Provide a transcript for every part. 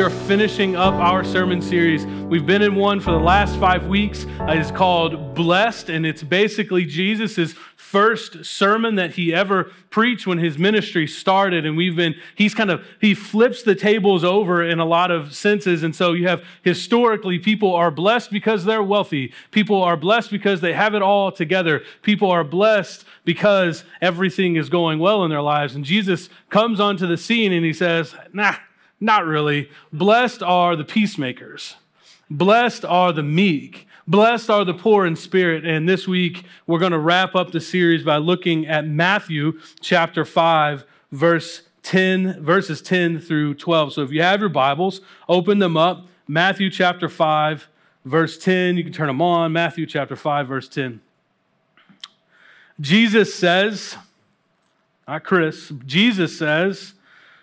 we are finishing up our sermon series. We've been in one for the last five weeks. Uh, it's called Blessed, and it's basically Jesus' first sermon that he ever preached when his ministry started. And we've been, he's kind of, he flips the tables over in a lot of senses. And so you have historically, people are blessed because they're wealthy. People are blessed because they have it all together. People are blessed because everything is going well in their lives. And Jesus comes onto the scene and he says, nah, not really. Blessed are the peacemakers. Blessed are the meek. Blessed are the poor in spirit. And this week, we're going to wrap up the series by looking at Matthew chapter 5, verse 10, verses 10 through 12. So if you have your Bibles, open them up. Matthew chapter 5, verse 10. You can turn them on. Matthew chapter 5, verse 10. Jesus says, not Chris, Jesus says,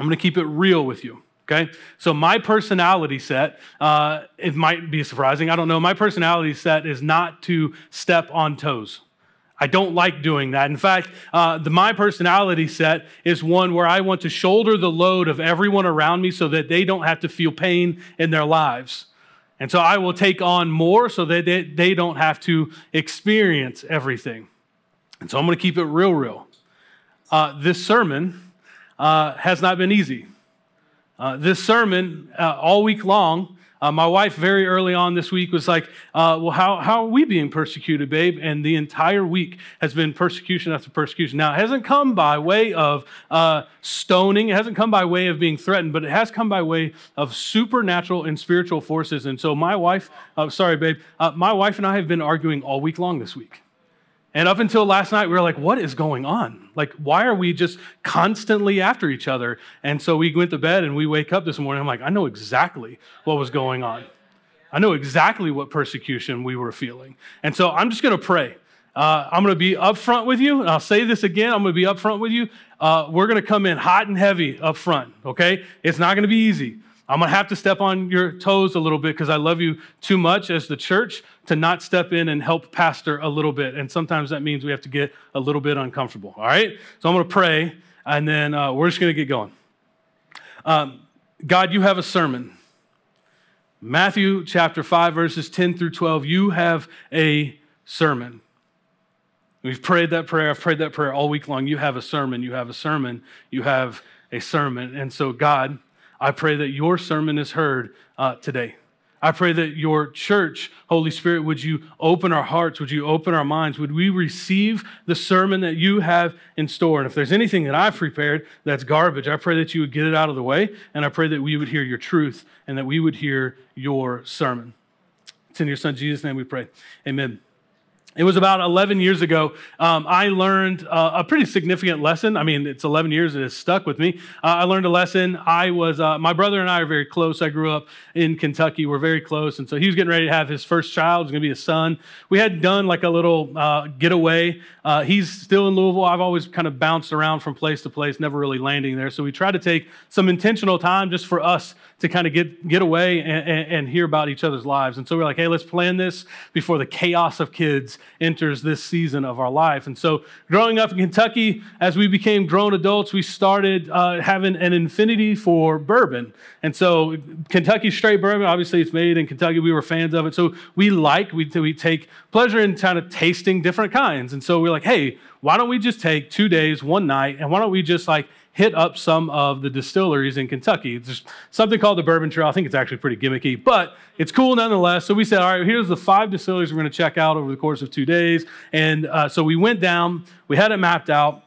I'm going to keep it real with you. Okay, so my personality set, uh, it might be surprising, I don't know. My personality set is not to step on toes. I don't like doing that. In fact, uh, the, my personality set is one where I want to shoulder the load of everyone around me so that they don't have to feel pain in their lives. And so I will take on more so that they, they don't have to experience everything. And so I'm going to keep it real, real. Uh, this sermon uh, has not been easy. Uh, this sermon, uh, all week long, uh, my wife, very early on this week, was like, uh, Well, how, how are we being persecuted, babe? And the entire week has been persecution after persecution. Now, it hasn't come by way of uh, stoning, it hasn't come by way of being threatened, but it has come by way of supernatural and spiritual forces. And so, my wife, sorry, babe, my wife and I have been arguing all week long this week. And up until last night, we were like, what is going on? Like, why are we just constantly after each other? And so we went to bed and we wake up this morning. I'm like, I know exactly what was going on. I know exactly what persecution we were feeling. And so I'm just going to pray. Uh, I'm going to be upfront with you. And I'll say this again. I'm going to be upfront with you. Uh, we're going to come in hot and heavy up front, okay? It's not going to be easy. I'm going to have to step on your toes a little bit because I love you too much as the church to not step in and help pastor a little bit. And sometimes that means we have to get a little bit uncomfortable. All right? So I'm going to pray and then uh, we're just going to get going. Um, God, you have a sermon. Matthew chapter 5, verses 10 through 12, you have a sermon. We've prayed that prayer. I've prayed that prayer all week long. You have a sermon. You have a sermon. You have a sermon. And so, God, I pray that your sermon is heard uh, today. I pray that your church, Holy Spirit, would you open our hearts? Would you open our minds? Would we receive the sermon that you have in store? And if there's anything that I've prepared that's garbage, I pray that you would get it out of the way. And I pray that we would hear your truth and that we would hear your sermon. It's in your son Jesus' name we pray. Amen. It was about 11 years ago. Um, I learned uh, a pretty significant lesson. I mean, it's 11 years it has stuck with me. Uh, I learned a lesson. I was, uh, my brother and I are very close. I grew up in Kentucky. We're very close. And so he was getting ready to have his first child. It was going to be a son. We had done like a little uh, getaway. Uh, he's still in Louisville. I've always kind of bounced around from place to place, never really landing there. So we tried to take some intentional time just for us to kind of get, get away and, and, and hear about each other's lives. And so we're like, hey, let's plan this before the chaos of kids enters this season of our life. And so, growing up in Kentucky, as we became grown adults, we started uh, having an infinity for bourbon. And so, Kentucky straight bourbon, obviously, it's made in Kentucky. We were fans of it. So, we like, we, we take pleasure in kind of tasting different kinds. And so, we're like, hey, why don't we just take two days, one night, and why don't we just like hit up some of the distilleries in Kentucky. There's something called the Bourbon Trail. I think it's actually pretty gimmicky, but it's cool nonetheless. So we said, all right, here's the five distilleries we're going to check out over the course of two days. And uh, so we went down, we had it mapped out.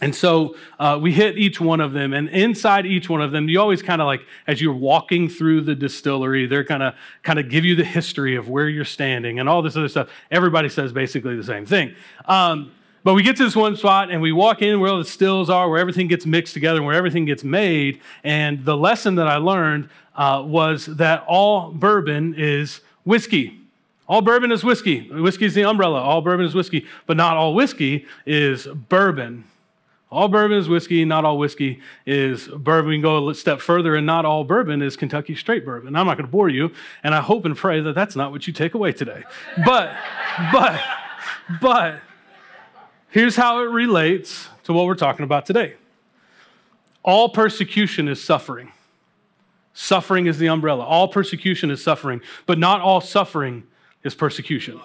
And so uh, we hit each one of them, and inside each one of them, you always kind of like, as you're walking through the distillery, they're kind of kind of give you the history of where you're standing and all this other stuff. Everybody says basically the same thing. Um, But we get to this one spot and we walk in where all the stills are, where everything gets mixed together, and where everything gets made. And the lesson that I learned uh, was that all bourbon is whiskey. All bourbon is whiskey. Whiskey is the umbrella. All bourbon is whiskey, but not all whiskey is bourbon. All bourbon is whiskey, not all whiskey is bourbon. We can go a step further, and not all bourbon is Kentucky straight bourbon. I'm not going to bore you, and I hope and pray that that's not what you take away today. But, but, but, here's how it relates to what we're talking about today. All persecution is suffering. Suffering is the umbrella. All persecution is suffering, but not all suffering is persecution.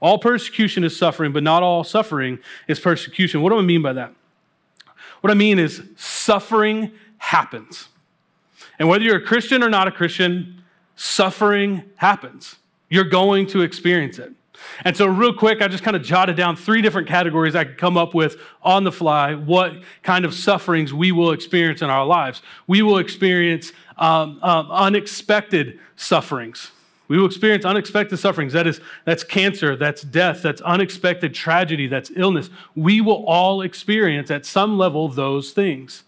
All persecution is suffering, but not all suffering is persecution. What do I mean by that? What I mean is suffering happens. And whether you're a Christian or not a Christian, suffering happens. You're going to experience it. And so, real quick, I just kind of jotted down three different categories I could come up with on the fly what kind of sufferings we will experience in our lives. We will experience um, um, unexpected sufferings. We will experience unexpected sufferings. That is, that's cancer, that's death, that's unexpected tragedy, that's illness. We will all experience at some level those things.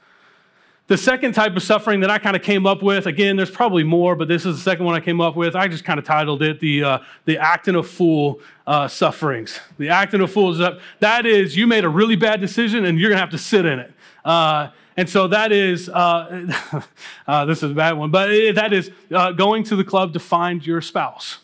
The second type of suffering that I kind of came up with, again, there's probably more, but this is the second one I came up with. I just kind of titled it the, uh, the acting a fool uh, sufferings. The acting a fool is that, is, you made a really bad decision and you're going to have to sit in it. Uh, and so that is, uh, uh, this is a bad one, but that is uh, going to the club to find your spouse.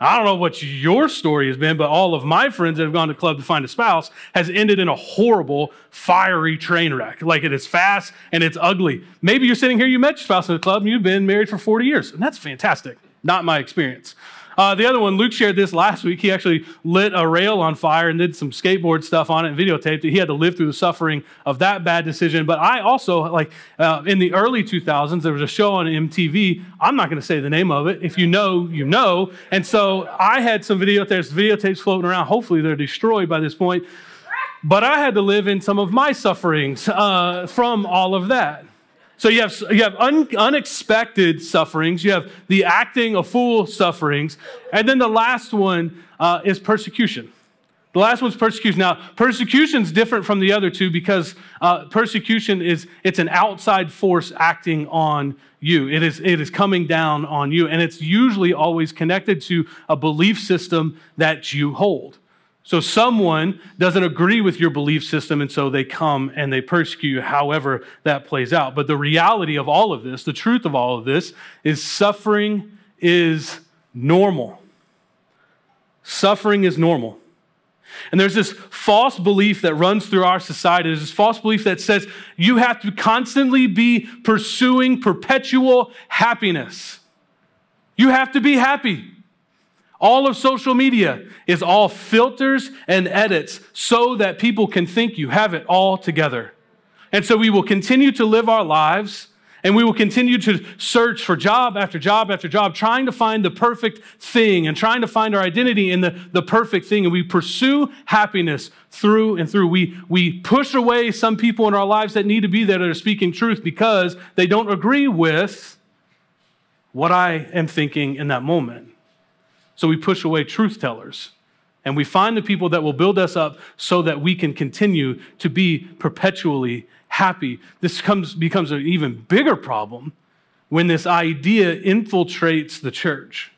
I don't know what your story has been, but all of my friends that have gone to club to find a spouse has ended in a horrible, fiery train wreck. Like it is fast and it's ugly. Maybe you're sitting here, you met your spouse in the club, and you've been married for 40 years, and that's fantastic. Not my experience. Uh, the other one, Luke shared this last week. He actually lit a rail on fire and did some skateboard stuff on it and videotaped it. He had to live through the suffering of that bad decision. But I also, like uh, in the early 2000s, there was a show on MTV. I'm not going to say the name of it. If you know, you know. And so I had some videotapes, videotapes floating around. Hopefully they're destroyed by this point. But I had to live in some of my sufferings uh, from all of that. So you have, you have un, unexpected sufferings, you have the acting a fool sufferings, and then the last one uh, is persecution. The last one's persecution. Now, persecution is different from the other two because uh, persecution is it's an outside force acting on you. It is it is coming down on you, and it's usually always connected to a belief system that you hold. So someone doesn't agree with your belief system, and so they come and they persecute you, however that plays out. But the reality of all of this, the truth of all of this, is suffering is normal. Suffering is normal. And there's this false belief that runs through our society. There's this false belief that says you have to constantly be pursuing perpetual happiness. You have to be happy. All of social media is all filters and edits so that people can think you have it all together. And so we will continue to live our lives and we will continue to search for job after job after job, trying to find the perfect thing and trying to find our identity in the, the perfect thing. And we pursue happiness through and through. We, we push away some people in our lives that need to be there that are speaking truth because they don't agree with what I am thinking in that moment. So we push away truth tellers. And we find the people that will build us up so that we can continue to be perpetually happy. This comes, becomes an even bigger problem when this idea infiltrates the church.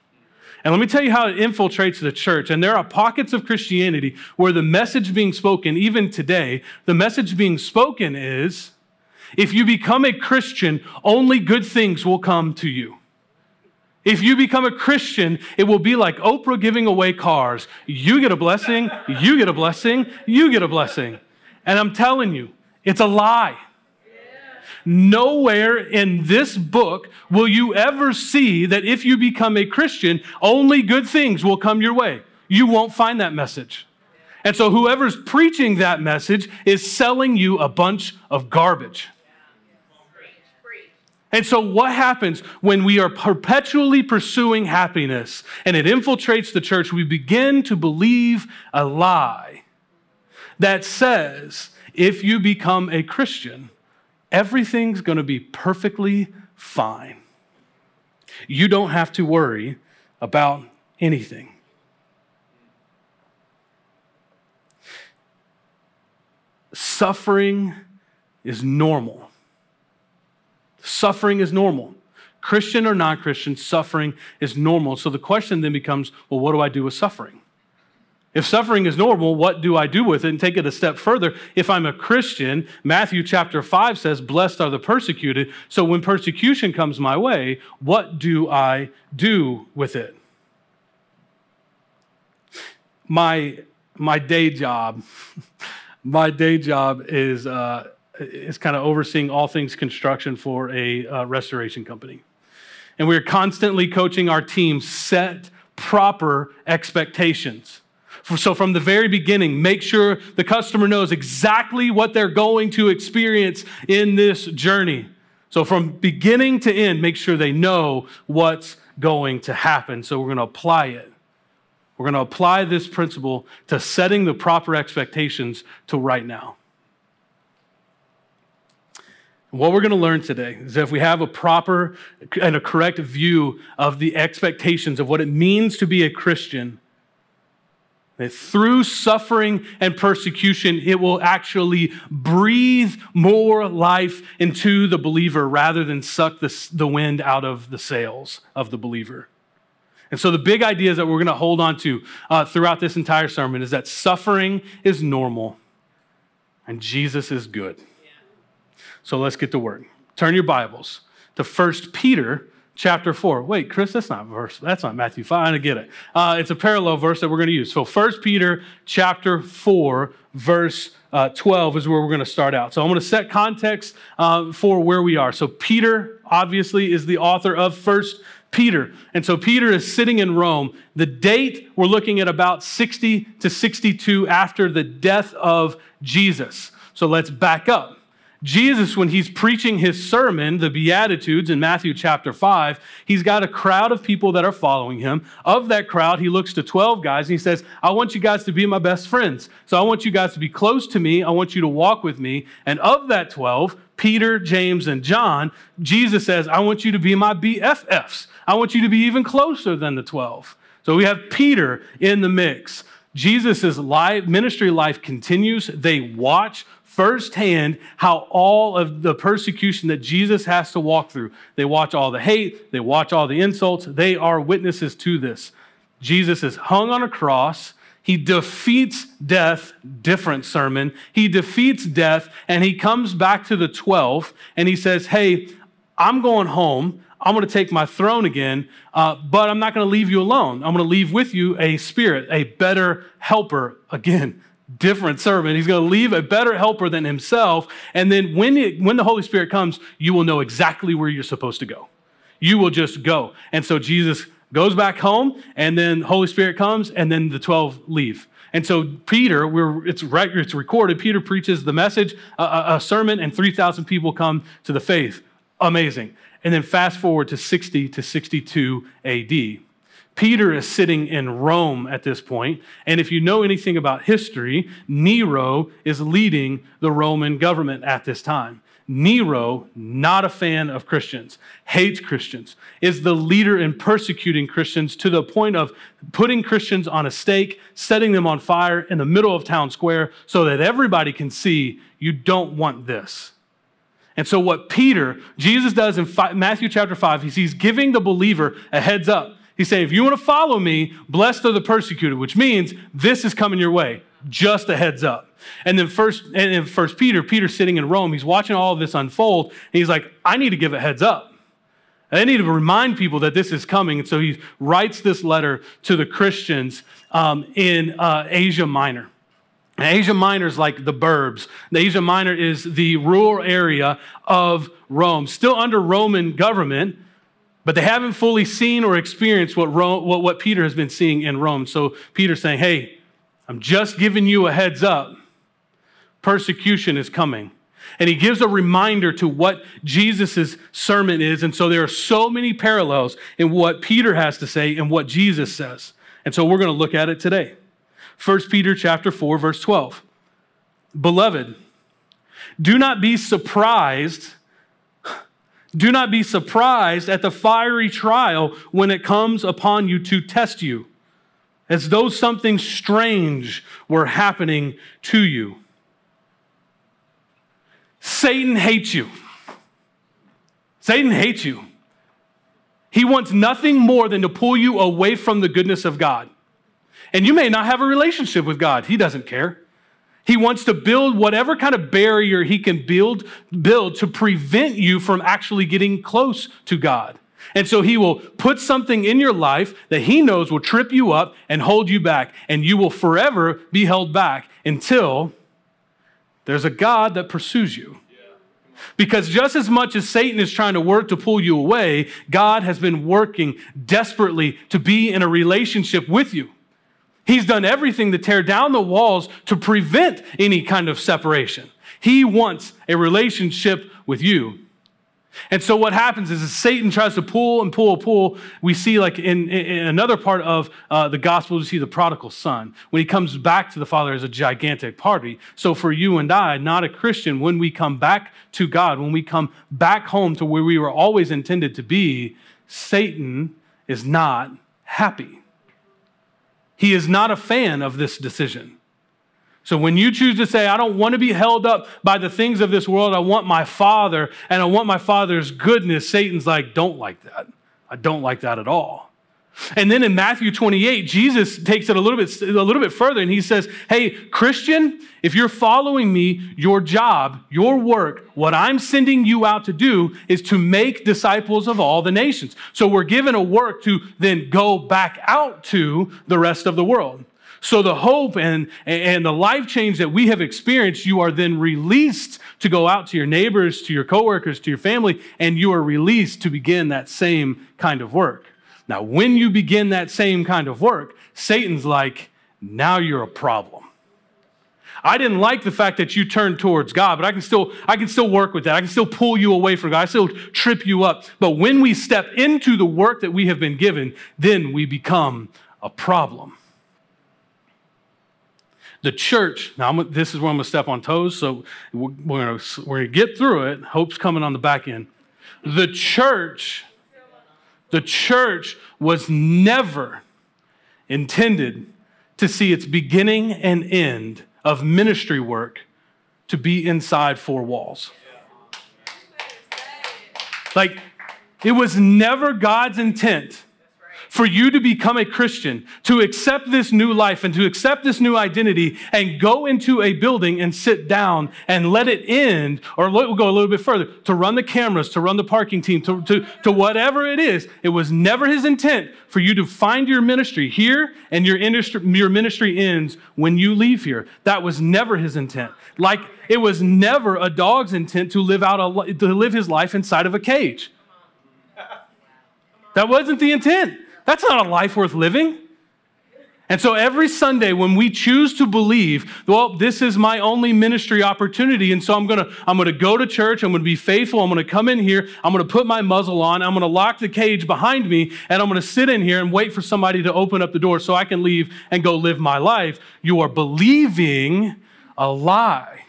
And let me tell you how it infiltrates the church. And there are pockets of Christianity where the message being spoken, even today, the message being spoken is if you become a Christian, only good things will come to you. If you become a Christian, it will be like Oprah giving away cars. You get a blessing, you get a blessing, you get a blessing. And I'm telling you, it's a lie. Nowhere in this book will you ever see that if you become a Christian, only good things will come your way. You won't find that message. And so, whoever's preaching that message is selling you a bunch of garbage. And so, what happens when we are perpetually pursuing happiness and it infiltrates the church? We begin to believe a lie that says if you become a Christian, everything's going to be perfectly fine. You don't have to worry about anything. suffering is normal. Suffering is normal. Christian or non Christian, suffering is normal. So the question then becomes well, what do I do with suffering? If suffering is normal, what do I do with it? And take it a step further. If I'm a Christian, Matthew chapter 5 says, Blessed are the persecuted. So when persecution comes my way, what do I do with it? My, my day job, my day job is, uh, is kind of overseeing all things construction for a uh, restoration company. And we're constantly coaching our team set proper expectations. So, from the very beginning, make sure the customer knows exactly what they're going to experience in this journey. So, from beginning to end, make sure they know what's going to happen. So, we're going to apply it. We're going to apply this principle to setting the proper expectations to right now. What we're going to learn today is that if we have a proper and a correct view of the expectations of what it means to be a Christian, that through suffering and persecution, it will actually breathe more life into the believer rather than suck the, the wind out of the sails of the believer. And so, the big ideas that we're going to hold on to uh, throughout this entire sermon is that suffering is normal and Jesus is good. So, let's get to work. Turn your Bibles to 1 Peter chapter 4. Wait, Chris, that's not verse. That's not Matthew 5. I get it. Uh, it's a parallel verse that we're going to use. So 1 Peter chapter 4, verse uh, 12 is where we're going to start out. So I'm going to set context uh, for where we are. So Peter, obviously, is the author of First Peter. And so Peter is sitting in Rome. The date, we're looking at about 60 to 62 after the death of Jesus. So let's back up. Jesus, when he's preaching his sermon, the Beatitudes in Matthew chapter 5, he's got a crowd of people that are following him. Of that crowd, he looks to 12 guys and he says, I want you guys to be my best friends. So I want you guys to be close to me. I want you to walk with me. And of that 12, Peter, James, and John, Jesus says, I want you to be my BFFs. I want you to be even closer than the 12. So we have Peter in the mix. Jesus' life, ministry life continues. They watch firsthand how all of the persecution that Jesus has to walk through. They watch all the hate, they watch all the insults. They are witnesses to this. Jesus is hung on a cross. He defeats death, different sermon. He defeats death and he comes back to the 12 and he says, Hey, I'm going home. I'm going to take my throne again, uh, but I'm not going to leave you alone. I'm going to leave with you a spirit, a better helper again different servant. He's going to leave a better helper than himself. And then when, it, when the Holy Spirit comes, you will know exactly where you're supposed to go. You will just go. And so Jesus goes back home, and then Holy Spirit comes, and then the 12 leave. And so Peter, it's, right, it's recorded, Peter preaches the message, a, a sermon, and 3,000 people come to the faith. Amazing. And then fast forward to 60 to 62 AD. Peter is sitting in Rome at this point, and if you know anything about history, Nero is leading the Roman government at this time. Nero, not a fan of Christians, hates Christians, is the leader in persecuting Christians to the point of putting Christians on a stake, setting them on fire in the middle of town square so that everybody can see you don't want this. And so, what Peter, Jesus does in Matthew chapter 5, he's giving the believer a heads up. He's saying, if you want to follow me, blessed are the persecuted, which means this is coming your way. Just a heads up. And then first, and in First Peter, Peter's sitting in Rome. He's watching all of this unfold. And he's like, I need to give a heads up. I need to remind people that this is coming. And so he writes this letter to the Christians um, in uh, Asia Minor. Asia Minor is like the burbs. Asia Minor is the rural area of Rome, still under Roman government, but they haven't fully seen or experienced what, Rome, what, what Peter has been seeing in Rome. So Peter's saying, hey, I'm just giving you a heads up. Persecution is coming. And he gives a reminder to what Jesus' sermon is. And so there are so many parallels in what Peter has to say and what Jesus says. And so we're going to look at it today. 1 Peter chapter 4, verse 12. Beloved, do not be surprised do not be surprised at the fiery trial when it comes upon you to test you, as though something strange were happening to you. Satan hates you. Satan hates you. He wants nothing more than to pull you away from the goodness of God. And you may not have a relationship with God. He doesn't care. He wants to build whatever kind of barrier he can build, build to prevent you from actually getting close to God. And so he will put something in your life that he knows will trip you up and hold you back, and you will forever be held back until there's a God that pursues you. Because just as much as Satan is trying to work to pull you away, God has been working desperately to be in a relationship with you. He's done everything to tear down the walls to prevent any kind of separation. He wants a relationship with you. And so what happens is, Satan tries to pull and pull and pull, we see like in, in another part of uh, the gospel, we see the prodigal son. When he comes back to the father as a gigantic party. So for you and I, not a Christian, when we come back to God, when we come back home to where we were always intended to be, Satan is not happy. He is not a fan of this decision. So when you choose to say, I don't want to be held up by the things of this world, I want my Father and I want my Father's goodness, Satan's like, don't like that. I don't like that at all. And then in Matthew 28, Jesus takes it a little bit, a little bit further and he says, Hey, Christian, if you're following me, your job, your work, what I'm sending you out to do is to make disciples of all the nations. So we're given a work to then go back out to the rest of the world. So the hope and, and the life change that we have experienced, you are then released to go out to your neighbors, to your coworkers, to your family, and you are released to begin that same kind of work. Now, when you begin that same kind of work, Satan's like, now you're a problem. I didn't like the fact that you turned towards God, but I can still I can still work with that. I can still pull you away from God. I still trip you up. But when we step into the work that we have been given, then we become a problem. The church, now I'm, this is where I'm going to step on toes, so we're we're going to get through it. Hope's coming on the back end. The church, the church was never intended to see its beginning and end of ministry work to be inside four walls. Like, it was never God's intent for you to become a Christian, to accept this new life and to accept this new identity and go into a building and sit down and let it end, or we'll go a little bit further, to run the cameras, to run the parking team, to, to, to whatever it is. It was never his intent for you to find your ministry here and your, industry, your ministry ends when you leave here. That was never his intent. Like it was never a dog's intent to live out a, to live his life inside of a cage. That wasn't the intent. That's not a life worth living. And so every Sunday when we choose to believe, well, this is my only ministry opportunity, and so I'm gonna, I'm gonna go to church, I'm gonna be faithful, I'm gonna come in here, I'm gonna put my muzzle on, I'm gonna lock the cage behind me, and I'm gonna sit in here and wait for somebody to open up the door so I can leave and go live my life. You are believing a lie.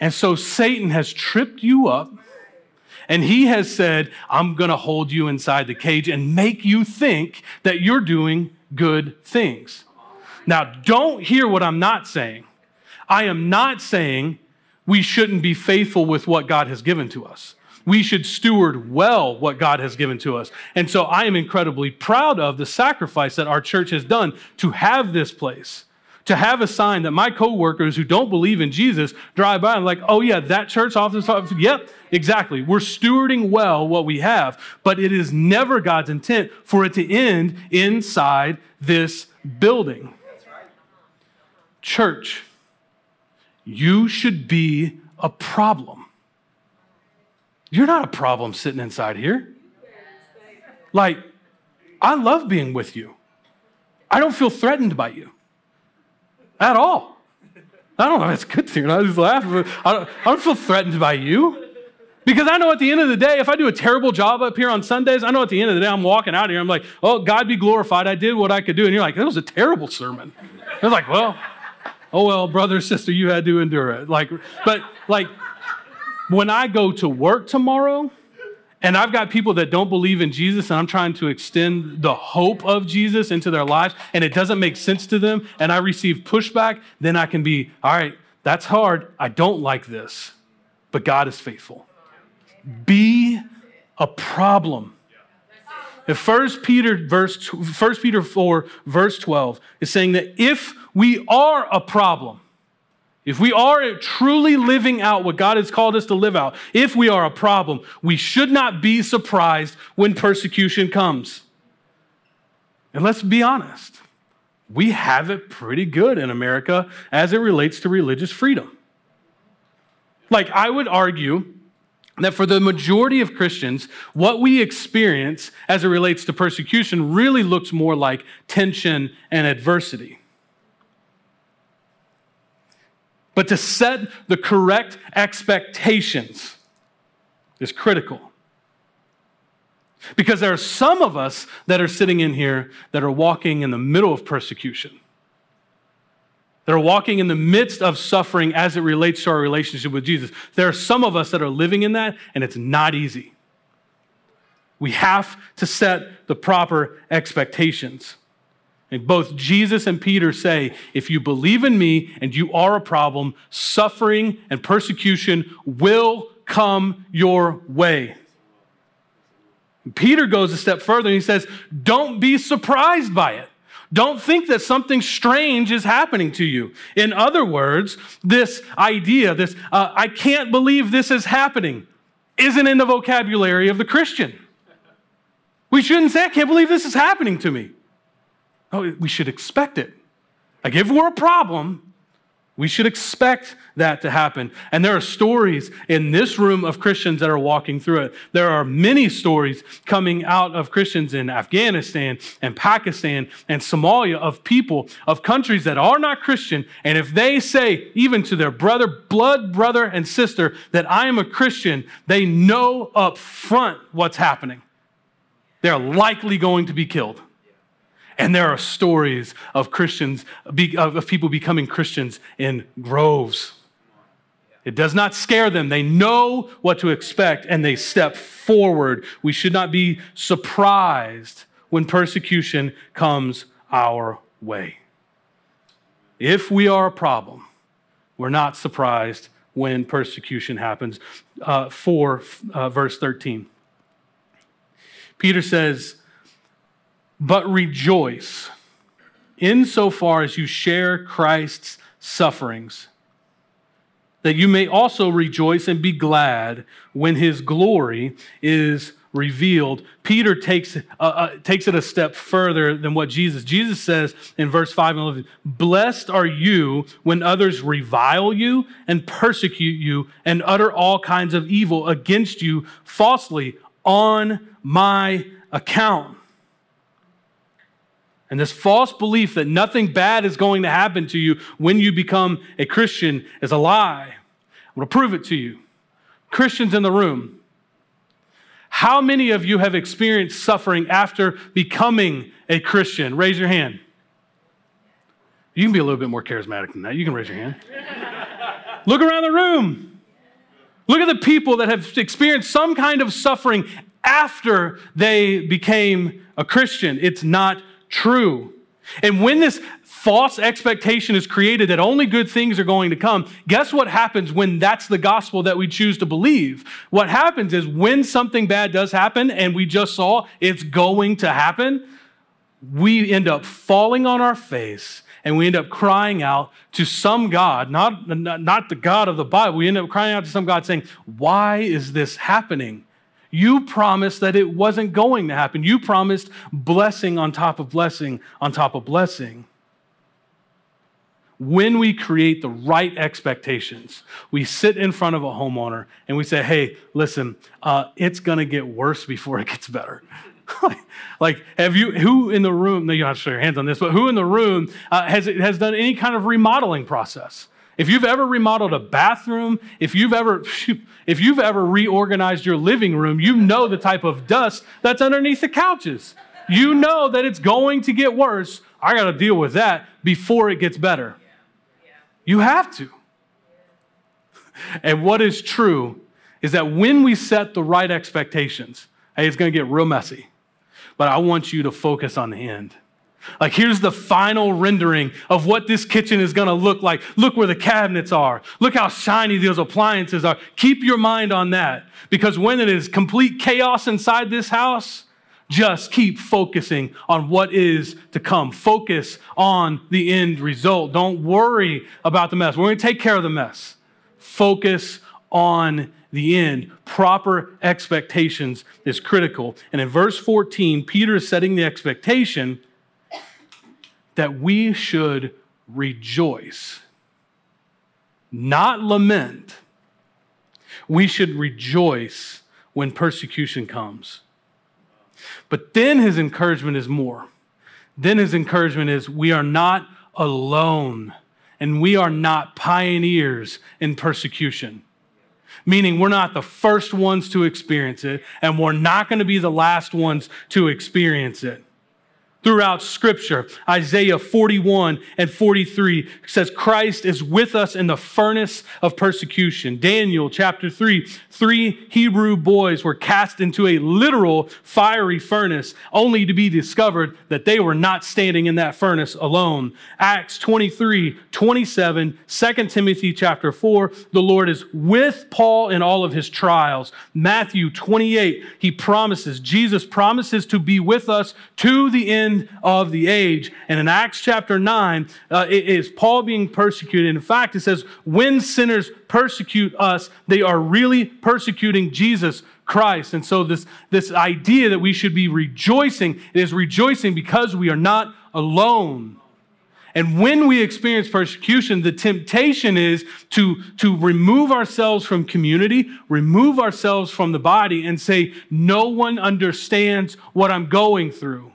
And so Satan has tripped you up and he has said, I'm going to hold you inside the cage and make you think that you're doing good things. Now, don't hear what I'm not saying. I am not saying we shouldn't be faithful with what God has given to us. We should steward well what God has given to us. And so I am incredibly proud of the sacrifice that our church has done to have this place to have a sign that my coworkers who don't believe in Jesus drive by and like, oh yeah, that church office, yep, exactly. We're stewarding well what we have, but it is never God's intent for it to end inside this building. Church, you should be a problem. You're not a problem sitting inside here. Like, I love being with you. I don't feel threatened by you at all. I don't know if it's good or not. I just laugh. I don't, I don't feel threatened by you. Because I know at the end of the day, if I do a terrible job up here on Sundays, I know at the end of the day, I'm walking out here, I'm like, oh, God be glorified. I did what I could do. And you're like, that was a terrible sermon. I was like, well, oh, well, brother, sister, you had to endure it. Like, but like, when I go to work tomorrow, and I've got people that don't believe in Jesus, and I'm trying to extend the hope of Jesus into their lives, and it doesn't make sense to them, and I receive pushback, then I can be, all right, that's hard. I don't like this. but God is faithful. Be a problem. If 1 Peter verse 1 Peter 4 verse 12 is saying that if we are a problem, if we are truly living out what God has called us to live out, if we are a problem, we should not be surprised when persecution comes. And let's be honest, we have it pretty good in America as it relates to religious freedom. Like, I would argue that for the majority of Christians, what we experience as it relates to persecution really looks more like tension and adversity. But to set the correct expectations is critical. Because there are some of us that are sitting in here that are walking in the middle of persecution. That are walking in the midst of suffering as it relates to our relationship with Jesus. There are some of us that are living in that, and it's not easy. We have to set the proper expectations. And both Jesus and Peter say, if you believe in me and you are a problem, suffering and persecution will come your way. Peter goes a step further and he says, Don't be surprised by it. Don't think that something strange is happening to you. In other words, this idea, this, uh, I can't believe this is happening, isn't in the vocabulary of the Christian. We shouldn't say, I can't believe this is happening to me. Oh, we should expect it. Like, if we're a problem, we should expect that to happen. And there are stories in this room of Christians that are walking through it. There are many stories coming out of Christians in Afghanistan and Pakistan and Somalia of people, of countries that are not Christian. And if they say, even to their brother, blood brother, and sister, that I am a Christian, they know up front what's happening. They're likely going to be killed. And there are stories of Christians, of people becoming Christians in groves. It does not scare them. They know what to expect and they step forward. We should not be surprised when persecution comes our way. If we are a problem, we're not surprised when persecution happens. Uh, 4, uh, verse 13. Peter says, but rejoice insofar as you share Christ's sufferings, that you may also rejoice and be glad when his glory is revealed. Peter takes, uh, uh, takes it a step further than what Jesus. Jesus says in verse 5 and 11, Blessed are you when others revile you and persecute you and utter all kinds of evil against you falsely on my account. And this false belief that nothing bad is going to happen to you when you become a Christian is a lie. I'm going to prove it to you. Christians in the room, how many of you have experienced suffering after becoming a Christian? Raise your hand. You can be a little bit more charismatic than that. You can raise your hand. Look around the room. Look at the people that have experienced some kind of suffering after they became a Christian. It's not true. And when this false expectation is created that only good things are going to come, guess what happens when that's the gospel that we choose to believe? What happens is when something bad does happen, and we just saw it's going to happen, we end up falling on our face and we end up crying out to some God, not, not the God of the Bible. We end up crying out to some God saying, Why is this happening? You promised that it wasn't going to happen. You promised blessing on top of blessing on top of blessing. When we create the right expectations, we sit in front of a homeowner and we say, hey, listen, uh, it's going to get worse before it gets better. like, have you, who in the room, no, you don't have to show your hands on this, but who in the room uh, has, has done any kind of remodeling process? If you've ever remodeled a bathroom, if you've ever if you've ever reorganized your living room, you know the type of dust that's underneath the couches. You know that it's going to get worse. I got to deal with that before it gets better. You have to. And what is true is that when we set the right expectations, hey, it's going to get real messy. But I want you to focus on the end. Like, here's the final rendering of what this kitchen is going to look like. Look where the cabinets are. Look how shiny those appliances are. Keep your mind on that because when it is complete chaos inside this house, just keep focusing on what is to come. Focus on the end result. Don't worry about the mess. We're going to take care of the mess. Focus on the end. Proper expectations is critical. And in verse 14, Peter is setting the expectation that we should rejoice, not lament. We should rejoice when persecution comes. But then his encouragement is more. Then his encouragement is we are not alone and we are not pioneers in persecution. Meaning, we're not the first ones to experience it, and we're not going to be the last ones to experience it throughout Scripture. Isaiah 41 and 43 says, Christ is with us in the furnace of persecution. Daniel chapter 3, three Hebrew boys were cast into a literal fiery furnace, only to be discovered that they were not standing in that furnace alone. Acts 23, 27, 2 Timothy chapter 4, the Lord is with Paul in all of his trials. Matthew 28, he promises, Jesus promises to be with us to the end end of the age. And in Acts chapter 9, uh, it is Paul being persecuted. In fact, it says, when sinners persecute us, they are really persecuting Jesus Christ. And so this, this idea that we should be rejoicing, is rejoicing because we are not alone. And when we experience persecution, the temptation is to, to remove ourselves from community, remove ourselves from the body, and say, No one understands what I'm going through.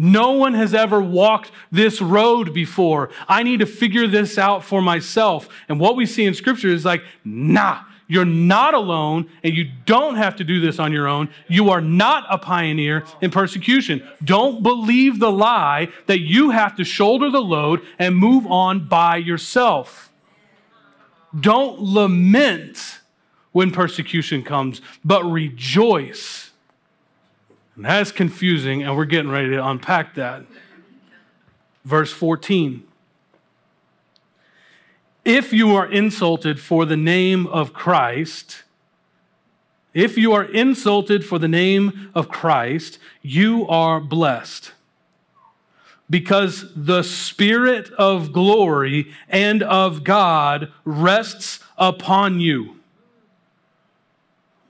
No one has ever walked this road before. I need to figure this out for myself. And what we see in Scripture is like, nah, you're not alone and you don't have to do this on your own. You are not a pioneer in persecution. Don't believe the lie that you have to shoulder the load and move on by yourself. Don't lament when persecution comes, but rejoice and that's confusing, and we're getting ready to unpack that. Verse 14 If you are insulted for the name of Christ, if you are insulted for the name of Christ, you are blessed. Because the Spirit of glory and of God rests upon you.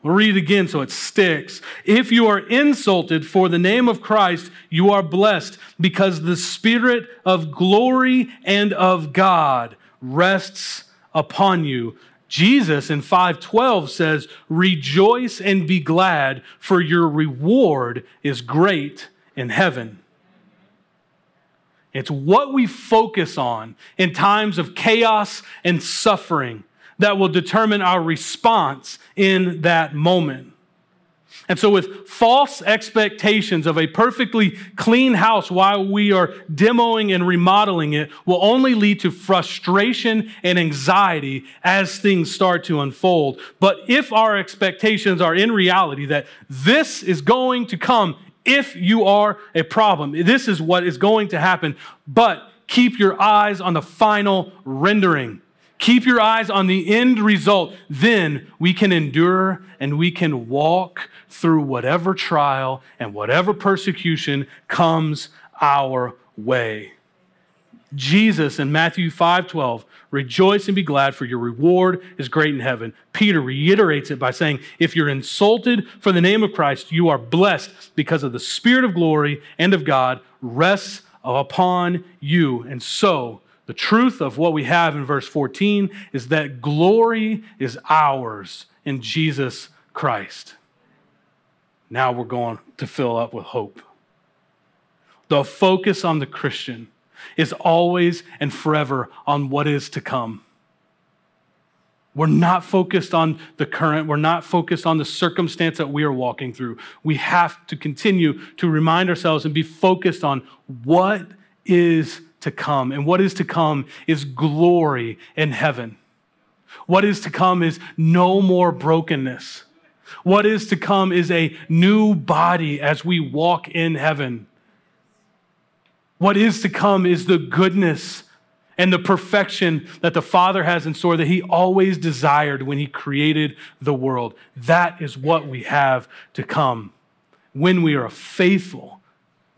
We'll read it again so it sticks. If you are insulted for the name of Christ, you are blessed because the Spirit of glory and of God rests upon you. Jesus in 512 says, Rejoice and be glad, for your reward is great in heaven. It's what we focus on in times of chaos and suffering that will determine our response in that moment. And so, with false expectations of a perfectly clean house while we are demoing and remodeling it, will only lead to frustration and anxiety as things start to unfold. But if our expectations are in reality that this is going to come if you are a problem, this is what is going to happen, but keep your eyes on the final rendering. Keep your eyes on the end result. Then we can endure and we can walk through whatever trial and whatever persecution comes our way. Jesus in Matthew 5:12, rejoice and be glad for your reward is great in heaven. Peter reiterates it by saying, if you're insulted for the name of Christ, you are blessed because of the spirit of glory and of God rests upon you. And so the truth of what we have in verse 14 is that glory is ours in Jesus Christ. Now we're going to fill up with hope. The focus on the Christian is always and forever on what is to come. We're not focused on the current. We're not focused on the circumstance that we are walking through. We have to continue to remind ourselves and be focused on what is to come. And what is to come is glory in heaven. What is to come is no more brokenness. What is to come is a new body as we walk in heaven. What is to come is the goodness and the perfection that the Father has in store that He always desired when He created the world. That is what we have to come. When we are faithful,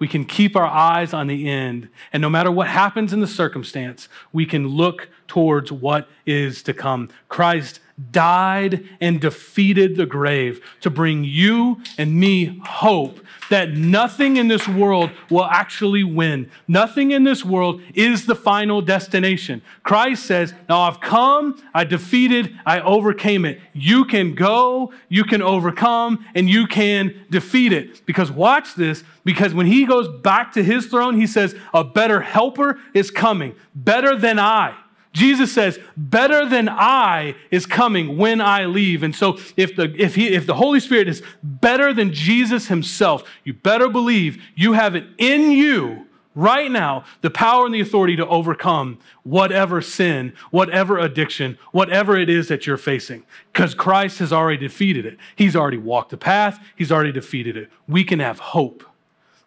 we can keep our eyes on the end. And no matter what happens in the circumstance, we can look towards what is to come. Christ died and defeated the grave to bring you and me hope that nothing in this world will actually win. Nothing in this world is the final destination. Christ says, Now I've come, I defeated, I overcame it. You can go, you can overcome, and you can defeat it. Because watch this, because when he goes back to his throne, he says, A better helper is coming, better than I. Jesus says, better than I is coming when I leave. And so if the, if, he, if the Holy Spirit is better than Jesus himself, you better believe you have it in you right now the power and the authority to overcome whatever sin, whatever addiction, whatever it is that you're facing. Because Christ has already defeated it. He's already walked the path, He's already defeated it. We can have hope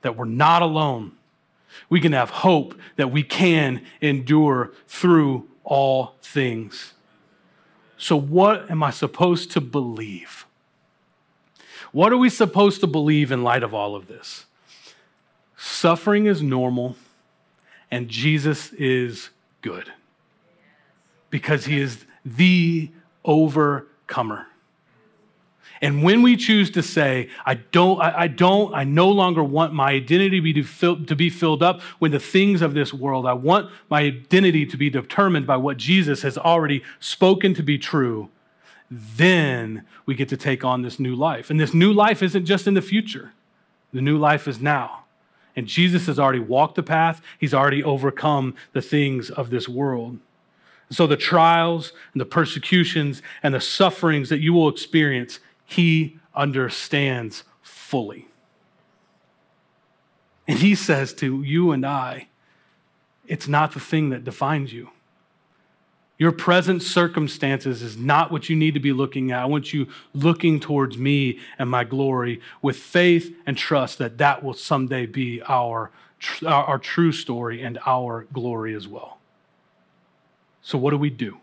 that we're not alone. We can have hope that we can endure through all things. So, what am I supposed to believe? What are we supposed to believe in light of all of this? Suffering is normal, and Jesus is good because he is the overcomer. And when we choose to say, I don't, I, I, don't, I no longer want my identity to be, to, be filled up with the things of this world. I want my identity to be determined by what Jesus has already spoken to be true. Then we get to take on this new life. And this new life isn't just in the future, the new life is now. And Jesus has already walked the path, he's already overcome the things of this world. So the trials and the persecutions and the sufferings that you will experience, he understands fully. And he says to you and I, it's not the thing that defines you. Your present circumstances is not what you need to be looking at. I want you looking towards me and my glory with faith and trust that that will someday be our, our, our true story and our glory as well. So, what do we do?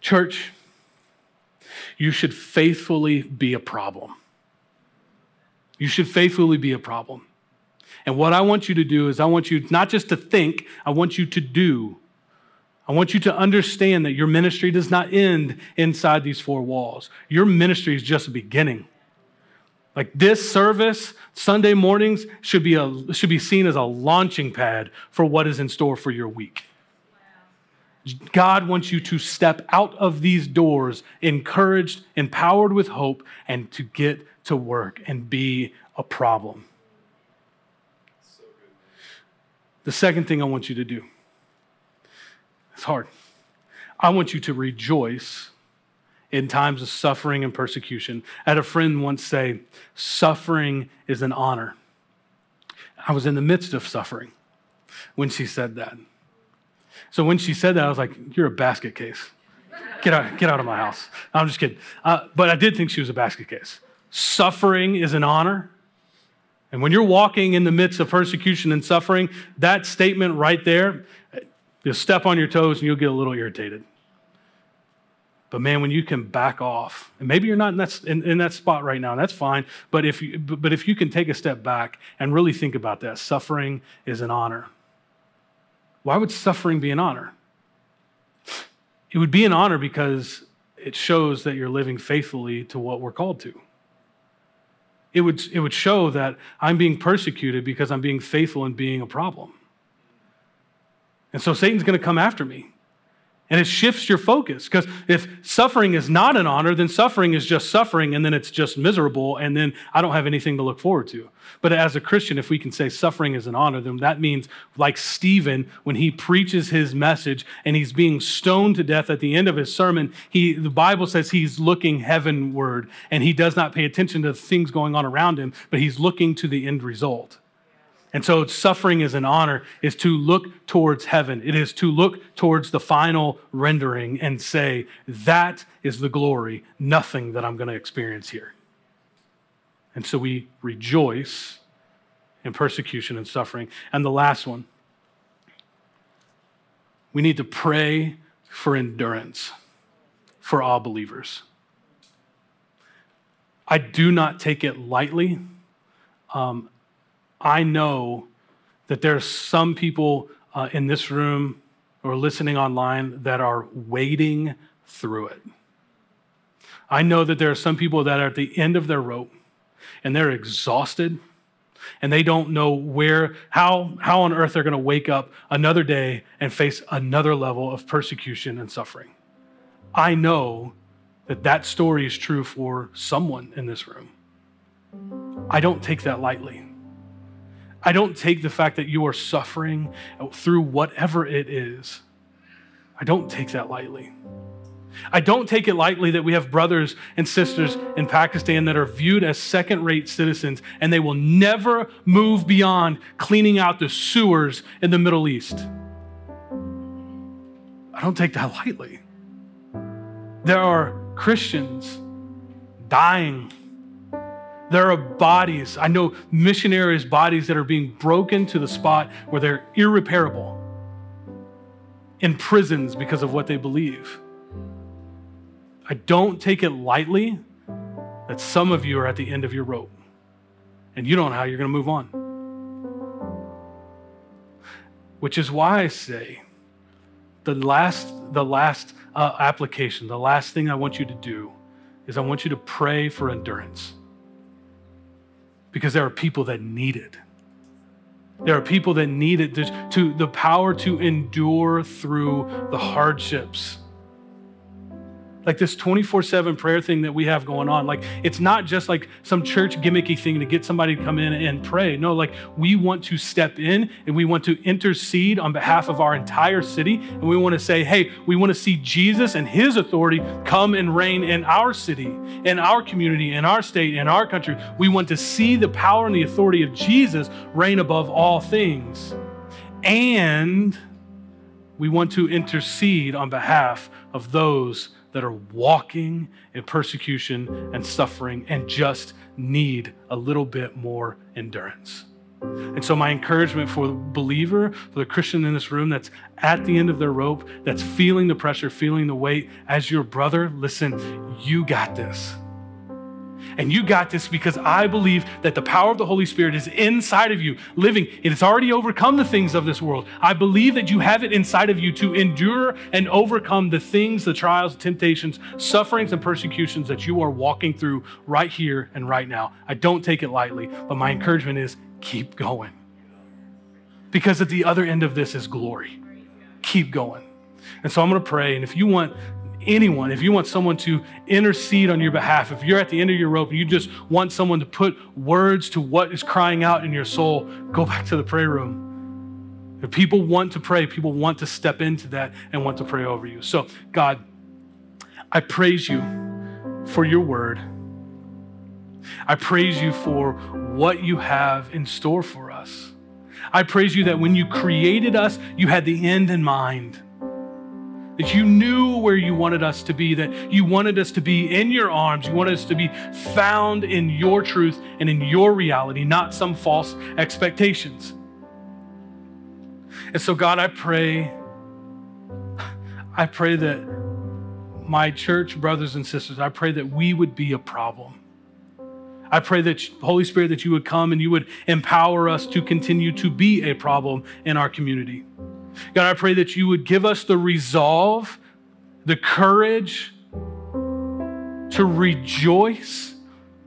Church, you should faithfully be a problem. You should faithfully be a problem. And what I want you to do is, I want you not just to think, I want you to do. I want you to understand that your ministry does not end inside these four walls. Your ministry is just a beginning. Like this service, Sunday mornings, should be, a, should be seen as a launching pad for what is in store for your week. God wants you to step out of these doors encouraged, empowered with hope, and to get to work and be a problem. the second thing I want you to do, it's hard. I want you to rejoice in times of suffering and persecution. I had a friend once say, Suffering is an honor. I was in the midst of suffering when she said that. So when she said that, I was like, You're a basket case. Get out, get out of my house. I'm just kidding. Uh, but I did think she was a basket case. Suffering is an honor. And when you're walking in the midst of persecution and suffering, that statement right there, you'll step on your toes and you'll get a little irritated. But man, when you can back off, and maybe you're not in that, in, in that spot right now, that's fine. But if, you, but if you can take a step back and really think about that, suffering is an honor. Why would suffering be an honor? It would be an honor because it shows that you're living faithfully to what we're called to. It would, it would show that I'm being persecuted because I'm being faithful and being a problem. And so Satan's going to come after me. And it shifts your focus because if suffering is not an honor, then suffering is just suffering and then it's just miserable and then I don't have anything to look forward to. But as a Christian, if we can say suffering is an honor, then that means like Stephen, when he preaches his message and he's being stoned to death at the end of his sermon, he, the Bible says he's looking heavenward and he does not pay attention to the things going on around him, but he's looking to the end result. And so suffering is an honor, is to look towards heaven. It is to look towards the final rendering and say, that is the glory, nothing that I'm going to experience here. And so we rejoice in persecution and suffering. And the last one, we need to pray for endurance for all believers. I do not take it lightly. Um, I know that there are some people uh, in this room or listening online that are wading through it. I know that there are some people that are at the end of their rope and they're exhausted and they don't know where how how on earth they're going to wake up another day and face another level of persecution and suffering. I know that that story is true for someone in this room. I don't take that lightly. I don't take the fact that you are suffering through whatever it is. I don't take that lightly. I don't take it lightly that we have brothers and sisters in Pakistan that are viewed as second rate citizens and they will never move beyond cleaning out the sewers in the Middle East. I don't take that lightly. There are Christians dying. There are bodies, I know missionaries' bodies that are being broken to the spot where they're irreparable in prisons because of what they believe. I don't take it lightly that some of you are at the end of your rope and you don't know how you're going to move on. Which is why I say the last, the last uh, application, the last thing I want you to do is I want you to pray for endurance because there are people that need it. There are people that need it to, to the power to endure through the hardships like this 24 7 prayer thing that we have going on. Like, it's not just like some church gimmicky thing to get somebody to come in and pray. No, like, we want to step in and we want to intercede on behalf of our entire city. And we want to say, hey, we want to see Jesus and his authority come and reign in our city, in our community, in our state, in our country. We want to see the power and the authority of Jesus reign above all things. And we want to intercede on behalf of those that are walking in persecution and suffering and just need a little bit more endurance. And so, my encouragement for the believer, for the Christian in this room that's at the end of their rope, that's feeling the pressure, feeling the weight, as your brother, listen, you got this. And you got this because I believe that the power of the Holy Spirit is inside of you, living. It has already overcome the things of this world. I believe that you have it inside of you to endure and overcome the things, the trials, temptations, sufferings, and persecutions that you are walking through right here and right now. I don't take it lightly, but my encouragement is keep going. Because at the other end of this is glory. Keep going. And so I'm going to pray. And if you want anyone, if you want someone to intercede on your behalf, if you're at the end of your rope and you just want someone to put words to what is crying out in your soul, go back to the prayer room. If people want to pray, people want to step into that and want to pray over you. So, God, I praise you for your word. I praise you for what you have in store for us. I praise you that when you created us, you had the end in mind that you knew where you wanted us to be, that you wanted us to be in your arms, you wanted us to be found in your truth and in your reality, not some false expectations. And so, God, I pray, I pray that my church brothers and sisters, I pray that we would be a problem. I pray that, Holy Spirit, that you would come and you would empower us to continue to be a problem in our community. God, I pray that you would give us the resolve, the courage to rejoice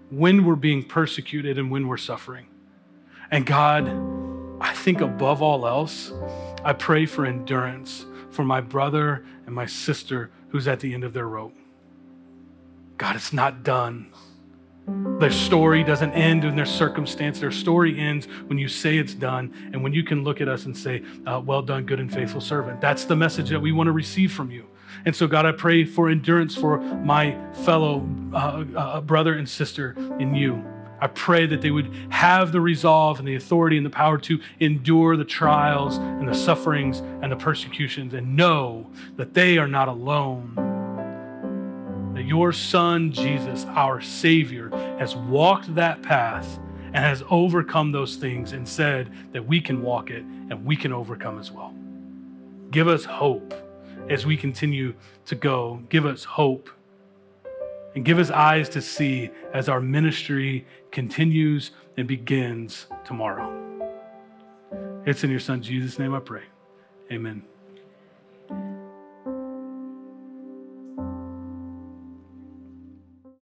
when we're being persecuted and when we're suffering. And God, I think above all else, I pray for endurance for my brother and my sister who's at the end of their rope. God, it's not done. Their story doesn't end in their circumstance. Their story ends when you say it's done and when you can look at us and say, uh, Well done, good and faithful servant. That's the message that we want to receive from you. And so, God, I pray for endurance for my fellow uh, uh, brother and sister in you. I pray that they would have the resolve and the authority and the power to endure the trials and the sufferings and the persecutions and know that they are not alone that your son, Jesus, our Savior, has walked that path and has overcome those things and said that we can walk it and we can overcome as well. Give us hope as we continue to go. Give us hope and give us eyes to see as our ministry continues and begins tomorrow. It's in your son Jesus' name I pray. Amen.